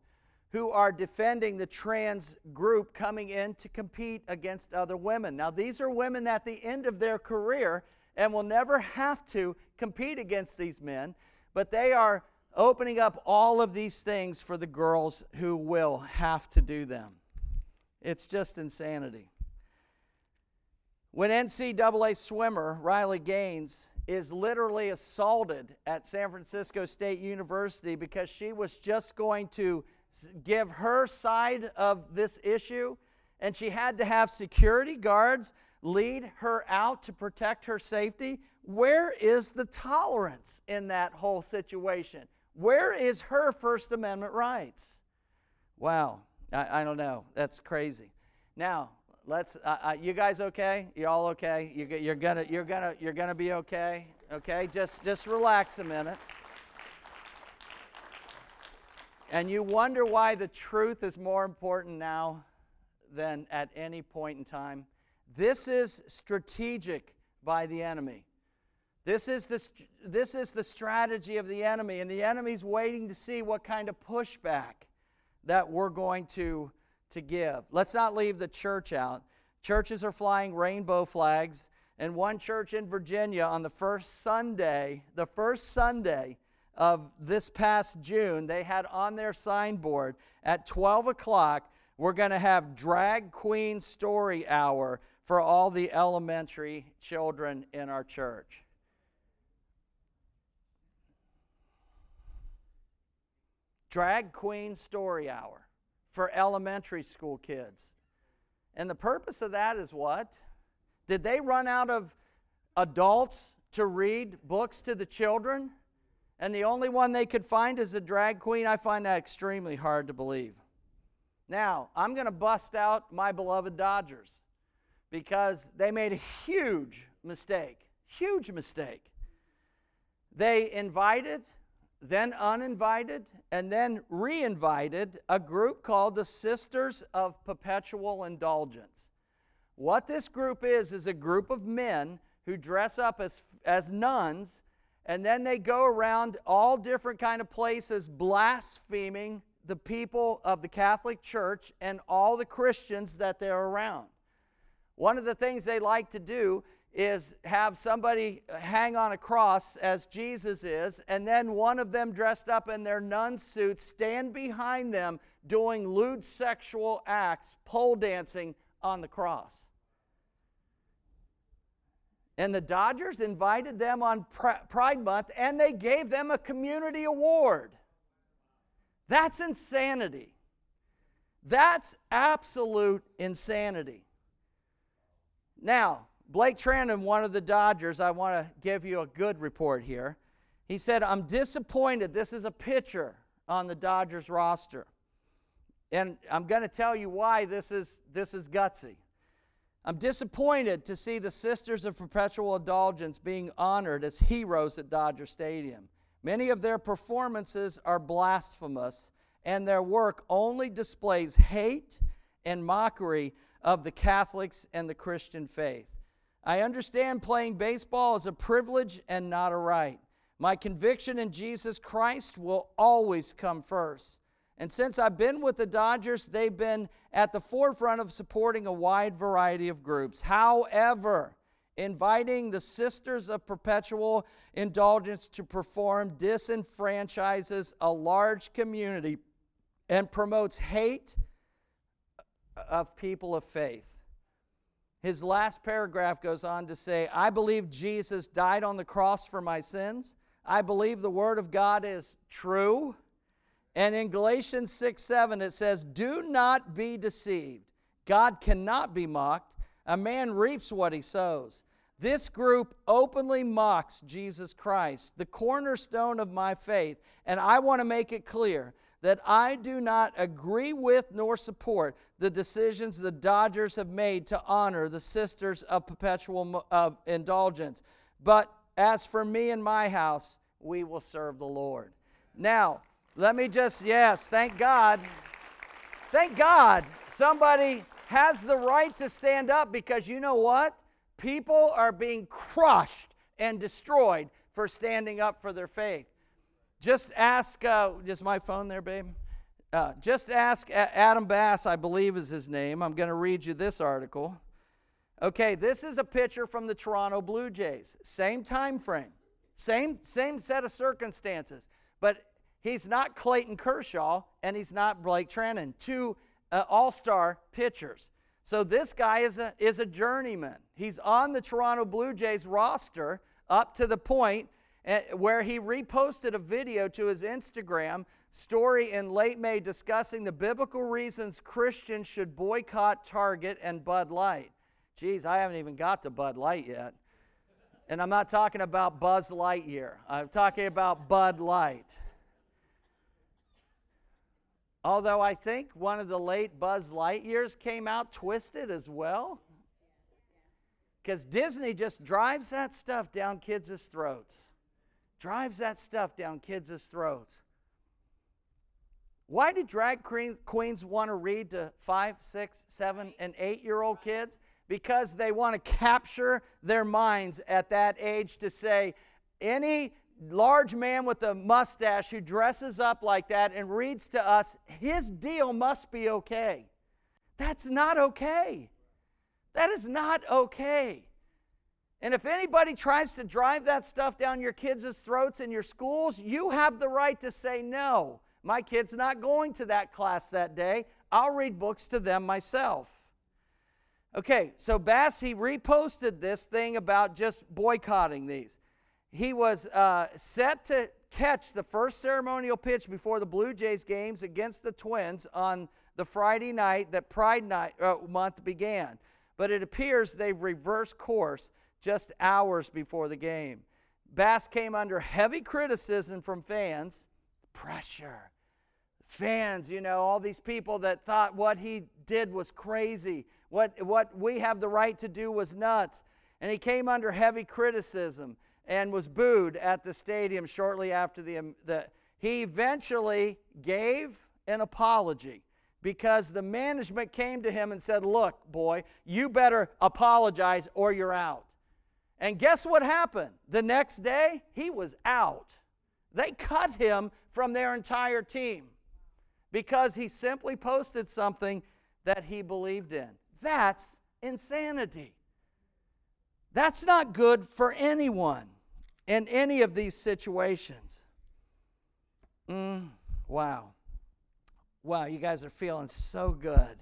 who are defending the trans group coming in to compete against other women. Now, these are women at the end of their career and will never have to compete against these men, but they are opening up all of these things for the girls who will have to do them. It's just insanity. When NCAA swimmer Riley Gaines is literally assaulted at San Francisco State University because she was just going to give her side of this issue, and she had to have security guards lead her out to protect her safety. Where is the tolerance in that whole situation? Where is her First Amendment rights? Wow, I, I don't know. That's crazy. Now, let's. Uh, uh, you guys okay? You all okay? You, you're gonna, you're gonna, you're gonna be okay. Okay, just, just relax a minute and you wonder why the truth is more important now than at any point in time, this is strategic by the enemy This is, the, this is the strategy of the enemy, and the enemy's waiting to see what kind of pushback that we're going to, to give. Let's not leave the church out. Churches are flying rainbow flags, and one church in Virginia on the first Sunday, the first Sunday of this past June, they had on their signboard at 12 o'clock, we're going to have drag queen story hour for all the elementary children in our church. Drag queen story hour for elementary school kids. And the purpose of that is what? Did they run out of adults to read books to the children? And the only one they could find is a drag queen? I find that extremely hard to believe. Now, I'm going to bust out my beloved Dodgers because they made a huge mistake. Huge mistake. They invited, then uninvited, and then re-invited a group called the Sisters of Perpetual Indulgence. What this group is is a group of men who dress up as, as nuns and then they go around all different kind of places blaspheming the people of the Catholic Church and all the Christians that they're around. One of the things they like to do is have somebody hang on a cross as Jesus is, and then one of them dressed up in their nun suits stand behind them doing lewd sexual acts, pole dancing on the cross. And the Dodgers invited them on Pride Month and they gave them a community award. That's insanity. That's absolute insanity. Now, Blake Treinen, one of the Dodgers, I want to give you a good report here. He said, I'm disappointed. This is a pitcher on the Dodgers roster. And I'm going to tell you why this is, this is gutsy. I'm disappointed to see the Sisters of Perpetual Indulgence being honored as heroes at Dodger Stadium. Many of their performances are blasphemous, and their work only displays hate and mockery of the Catholics and the Christian faith. I understand playing baseball is a privilege and not a right. My conviction in Jesus Christ will always come first. And since I've been with the Dodgers, they've been at the forefront of supporting a wide variety of groups. However, inviting the Sisters of Perpetual Indulgence to perform disenfranchises a large community and promotes hate of people of faith. His last paragraph goes on to say, I believe Jesus died on the cross for my sins. I believe the Word of God is true. And in Galatians 6 7, it says, Do not be deceived. God cannot be mocked. A man reaps what he sows. This group openly mocks Jesus Christ, the cornerstone of my faith. And I want to make it clear that I do not agree with nor support the decisions the Dodgers have made to honor the Sisters of Perpetual of Indulgence. But as for me and my house, we will serve the Lord. Now, let me just, yes, thank God. Thank God somebody has the right to stand up because you know what? People are being crushed and destroyed for standing up for their faith. Just ask, uh, is my phone there, babe? Uh, just ask Adam Bass, I believe is his name. I'm going to read you this article. Okay, this is a picture from the Toronto Blue Jays. Same time frame, same, same set of circumstances. But he's not Clayton Kershaw and he's not Blake Treinen, two uh, all star pitchers. So this guy is a, is a journeyman. He's on the Toronto Blue Jays roster up to the point Eh, where he reposted a video to his Instagram story in late May discussing the biblical reasons Christians should boycott Target and Bud Light. Geez, I haven't even got to Bud Light yet. And I'm not talking about Buzz Lightyear, I'm talking about Bud Light. Although I think one of the late Buzz Lightyears came out twisted as well. Because Disney just drives that stuff down kids' throats drives that stuff down kids' throats. Why do drag queens want to read to five, six, seven, and eight year old kids? because they want to capture their minds at that age to say, any large man with a mustache who dresses up like that and reads to us, his deal must be okay. That's not okay. That is not okay. And if anybody tries to drive that stuff down your kids' throats in your schools, you have the right to say, no, my kid's not going to that class that day. I'll read books to them myself. Okay, so Bass, he reposted this thing about just boycotting these he was uh, set to catch the first ceremonial pitch before the Blue Jays games against the Twins on the Friday night that Pride night, uh, Month began. But it appears they've reversed course just hours before the game. Bass came under heavy criticism from fans. Pressure. Fans, you know, all these people that thought what he did was crazy, what, what we have the right to do was nuts. And he came under heavy criticism and was booed at the stadium shortly after the, um, the he eventually gave an apology because the management came to him and said, Look, boy, you better apologize or you're out. And guess what happened? The next day, he was out. They cut him from their entire team because he simply posted something that he believed in. That's insanity. That's not good for anyone in any of these situations. Mm, wow. Wow, you guys are feeling so good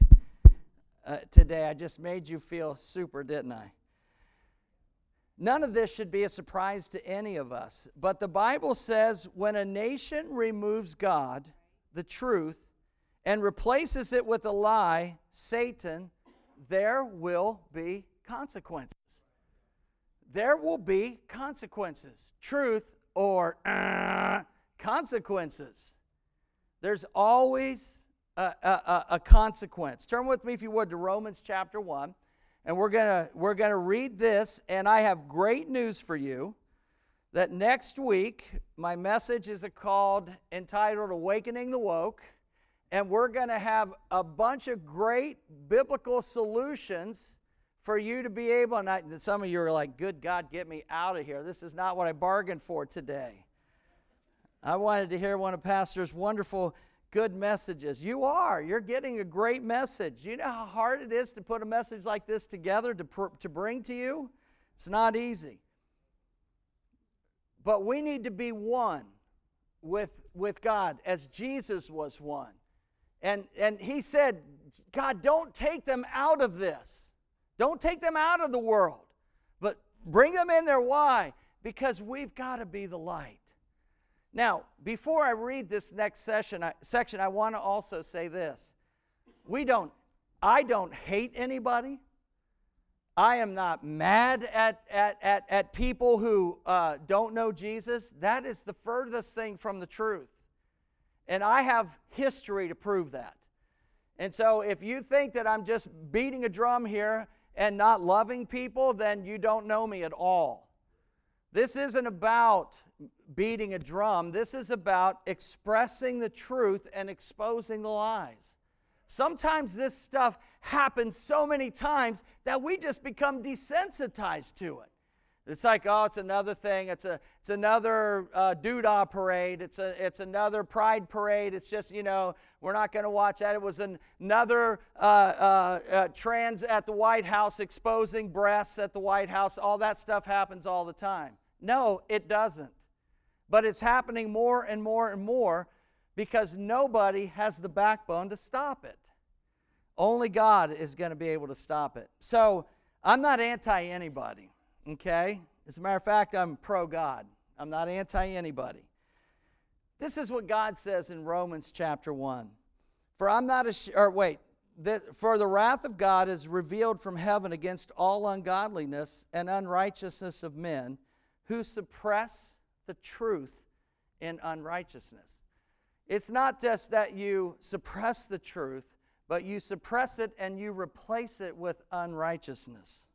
uh, today. I just made you feel super, didn't I? None of this should be a surprise to any of us. But the Bible says when a nation removes God, the truth, and replaces it with a lie, Satan, there will be consequences there will be consequences. Truth or uh, consequences. There's always a, a, a, consequence. Turn with me, if you would, to Romans chapter 1. And we're going we're going to read this. And I have great news for you that next week, my message is called, entitled Awakening the Woke. And we're going to have a bunch of great biblical solutions for you to be able, and I, some of you are like, good God, get me out of here. This is not what I bargained for today. I wanted to hear one of Pastor's wonderful, good messages. You are. You're getting a great message. You know how hard it is to put a message like this together to, pr- to bring to you? It's not easy. But we need to be one with, with God as Jesus was one. And, and he said, God, don't take them out of this. Don't take them out of the world, but bring them in there. Why? Because we've got to be the light. Now, before I read this next session, I, section, I want to also say this. We don't, I don't hate anybody. I am not mad at, at, at, at people who uh, don't know Jesus. That is the furthest thing from the truth. And I have history to prove that. And so if you think that I'm just beating a drum here and not loving people, then you don't know me at all. This isn't about beating a drum, this is about expressing the truth and exposing the lies. Sometimes this stuff happens so many times that we just become desensitized to it. It's like, oh, it's another thing. It's a, it's another uh, parade. It's a, it's another pride parade. It's just, you know, we're not going to watch that. It was an, another uh, uh, uh, trans at the White House exposing breasts at the White House. All that stuff happens all the time. No, it doesn't. But it's happening more and more and more because nobody has the backbone to stop it. Only God is going to be able to stop it. So I'm not anti anybody, okay? As a matter of fact, I'm pro God. I'm not anti anybody. This is what God says in Romans chapter 1. For I'm not ashamed, or wait, for the wrath of God is revealed from heaven against all ungodliness and unrighteousness of men who suppress the truth in unrighteousness. It's not just that you suppress the truth, but you suppress it and you replace it with unrighteousness.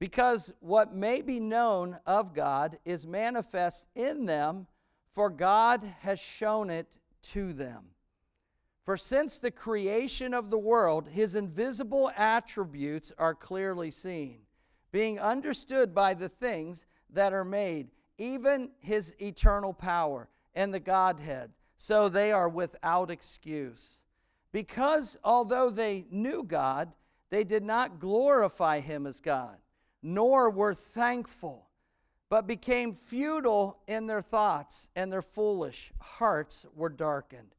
Because what may be known of God is manifest in them, for God has shown it to them. For since the creation of the world, his invisible attributes are clearly seen, being understood by the things that are made, even his eternal power and the Godhead, so they are without excuse. Because although they knew God, they did not glorify him as God, nor were thankful, but became futile in their thoughts, and their foolish hearts were darkened.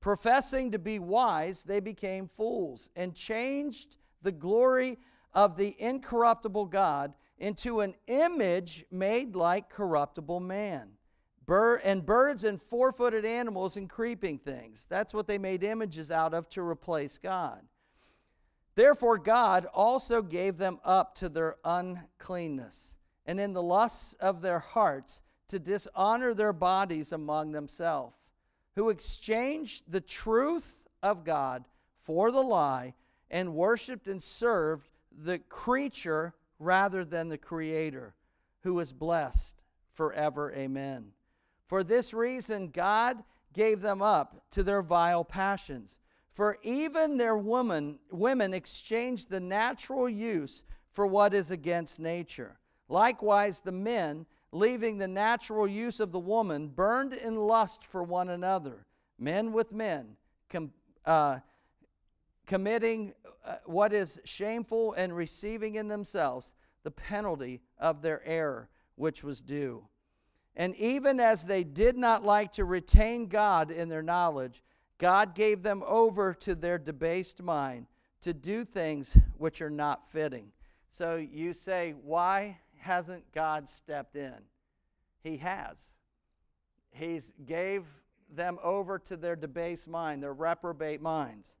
Professing to be wise, they became fools and changed the glory of the incorruptible God into an image made like corruptible man. and birds and four footed animals and creeping things. That's what they made images out of to replace God. Therefore, God also gave them up to their uncleanness, and in the lusts of their hearts to dishonor their bodies among themselves who exchanged the truth of God for the lie and worshiped and served the creature rather than the Creator, who is blessed forever. Amen. For this reason, God gave them up to their vile passions. For even their woman, women exchanged the natural use for what is against nature. Likewise, the men leaving the natural use of the woman, burned in lust for one another, men with men, com, uh, committing uh, what is shameful and receiving in themselves the penalty of their error, which was due. And even as they did not like to retain God in their knowledge, God gave them over to their debased mind to do things which are not fitting. So you say, why hasn't God stepped in? He has. He's gave them over to their debased mind, their reprobate minds.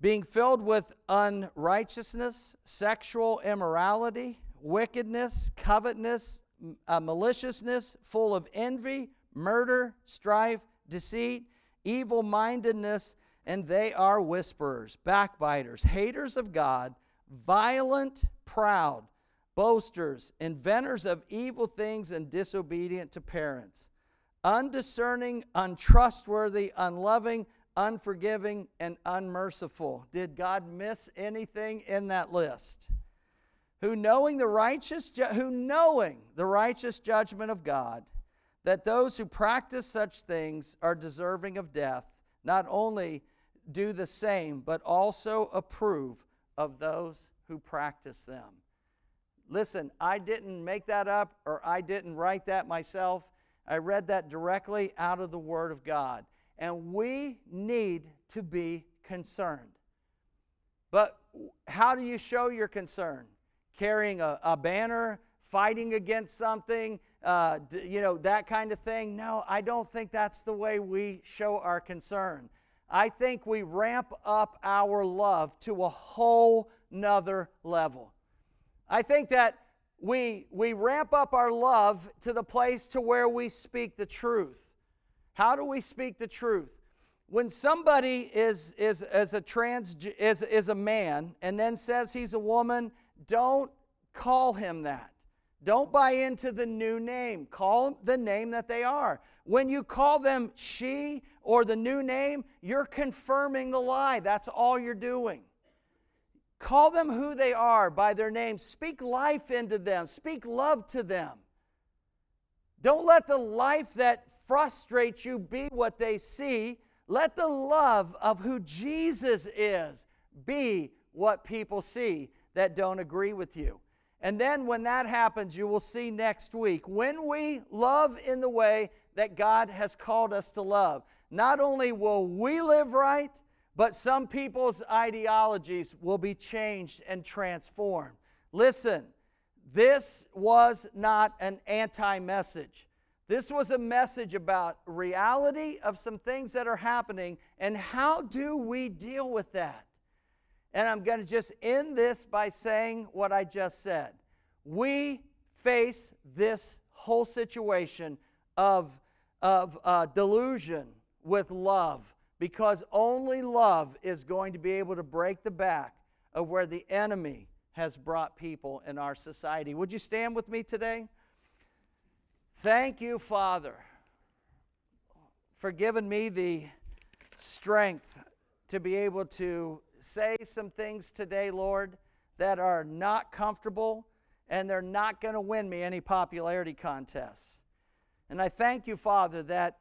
Being filled with unrighteousness, sexual immorality, wickedness, covetousness, uh, maliciousness, full of envy, murder, strife, deceit, evil mindedness, and they are whisperers, backbiters, haters of God, violent, proud boasters, inventors of evil things, and disobedient to parents, undiscerning, untrustworthy, unloving, unforgiving, and unmerciful. Did God miss anything in that list? Who knowing the righteous who knowing the righteous judgment of God, that those who practice such things are deserving of death, not only do the same, but also approve of those who practice them. Listen, I didn't make that up or I didn't write that myself. I read that directly out of the Word of God. And we need to be concerned. But how do you show your concern? Carrying a, a banner, fighting against something, uh, you know, that kind of thing? No, I don't think that's the way we show our concern. I think we ramp up our love to a whole nother level. I think that we, we ramp up our love to the place to where we speak the truth. How do we speak the truth? When somebody is, is, is, a trans, is, is a man and then says he's a woman, don't call him that. Don't buy into the new name. Call the name that they are. When you call them she or the new name, you're confirming the lie. That's all you're doing. Call them who they are by their name. Speak life into them. Speak love to them. Don't let the life that frustrates you be what they see. Let the love of who Jesus is be what people see that don't agree with you. And then when that happens, you will see next week when we love in the way that God has called us to love. Not only will we live right, but some people's ideologies will be changed and transformed. Listen, this was not an anti message. This was a message about reality of some things that are happening and how do we deal with that. And I'm going to just end this by saying what I just said. We face this whole situation of, of uh, delusion with love because only love is going to be able to break the back of where the enemy has brought people in our society. Would you stand with me today? Thank you, Father, for giving me the strength to be able to say some things today, Lord, that are not comfortable and they're not going to win me any popularity contests. And I thank you, Father, that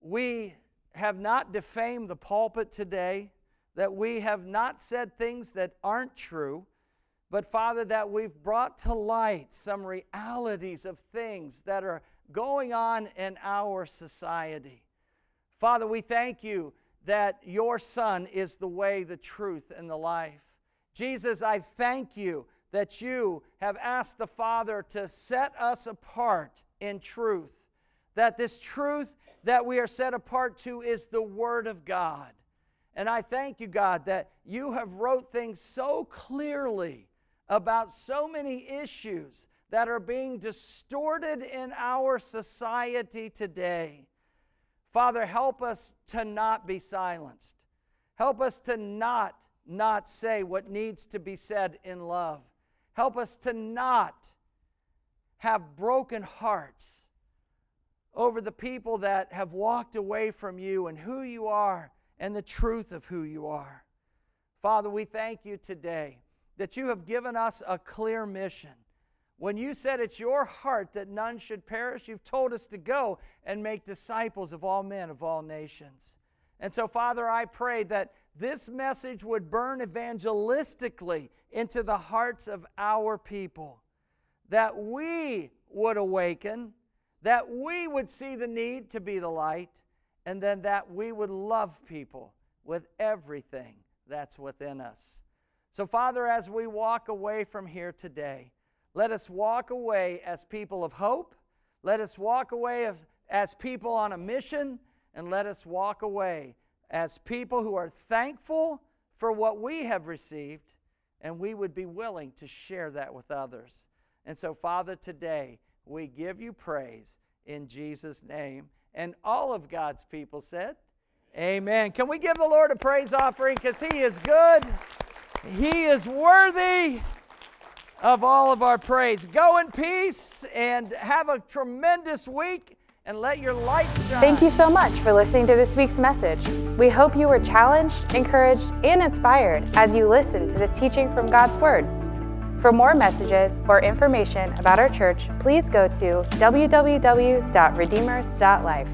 we have not defamed the pulpit today, that we have not said things that aren't true, but Father, that we've brought to light some realities of things that are going on in our society. Father, we thank you that your Son is the way, the truth, and the life. Jesus, I thank you that you have asked the Father to set us apart in truth, that this truth that we are set apart to is the Word of God. And I thank you, God, that you have wrote things so clearly about so many issues that are being distorted in our society today. Father, help us to not be silenced. Help us to not not say what needs to be said in love. Help us to not have broken hearts over the people that have walked away from you and who you are and the truth of who you are. Father, we thank you today that you have given us a clear mission. When you said it's your heart that none should perish, you've told us to go and make disciples of all men, of all nations. And so, Father, I pray that this message would burn evangelistically into the hearts of our people, that we would awaken, that we would see the need to be the light, and then that we would love people with everything that's within us. So, Father, as we walk away from here today, let us walk away as people of hope. Let us walk away as people on a mission. And let us walk away as people who are thankful for what we have received. And we would be willing to share that with others. And so, Father, today we give you praise in Jesus' name. And all of God's people said, Amen. Can we give the Lord a praise offering? Because He is good. He is worthy of all of our praise. Go in peace and have a tremendous week and let your light shine. Thank you so much for listening to this week's message. We hope you were challenged, encouraged, and inspired as you listen to this teaching from God's Word. For more messages or information about our church, please go to www.redeemers.life.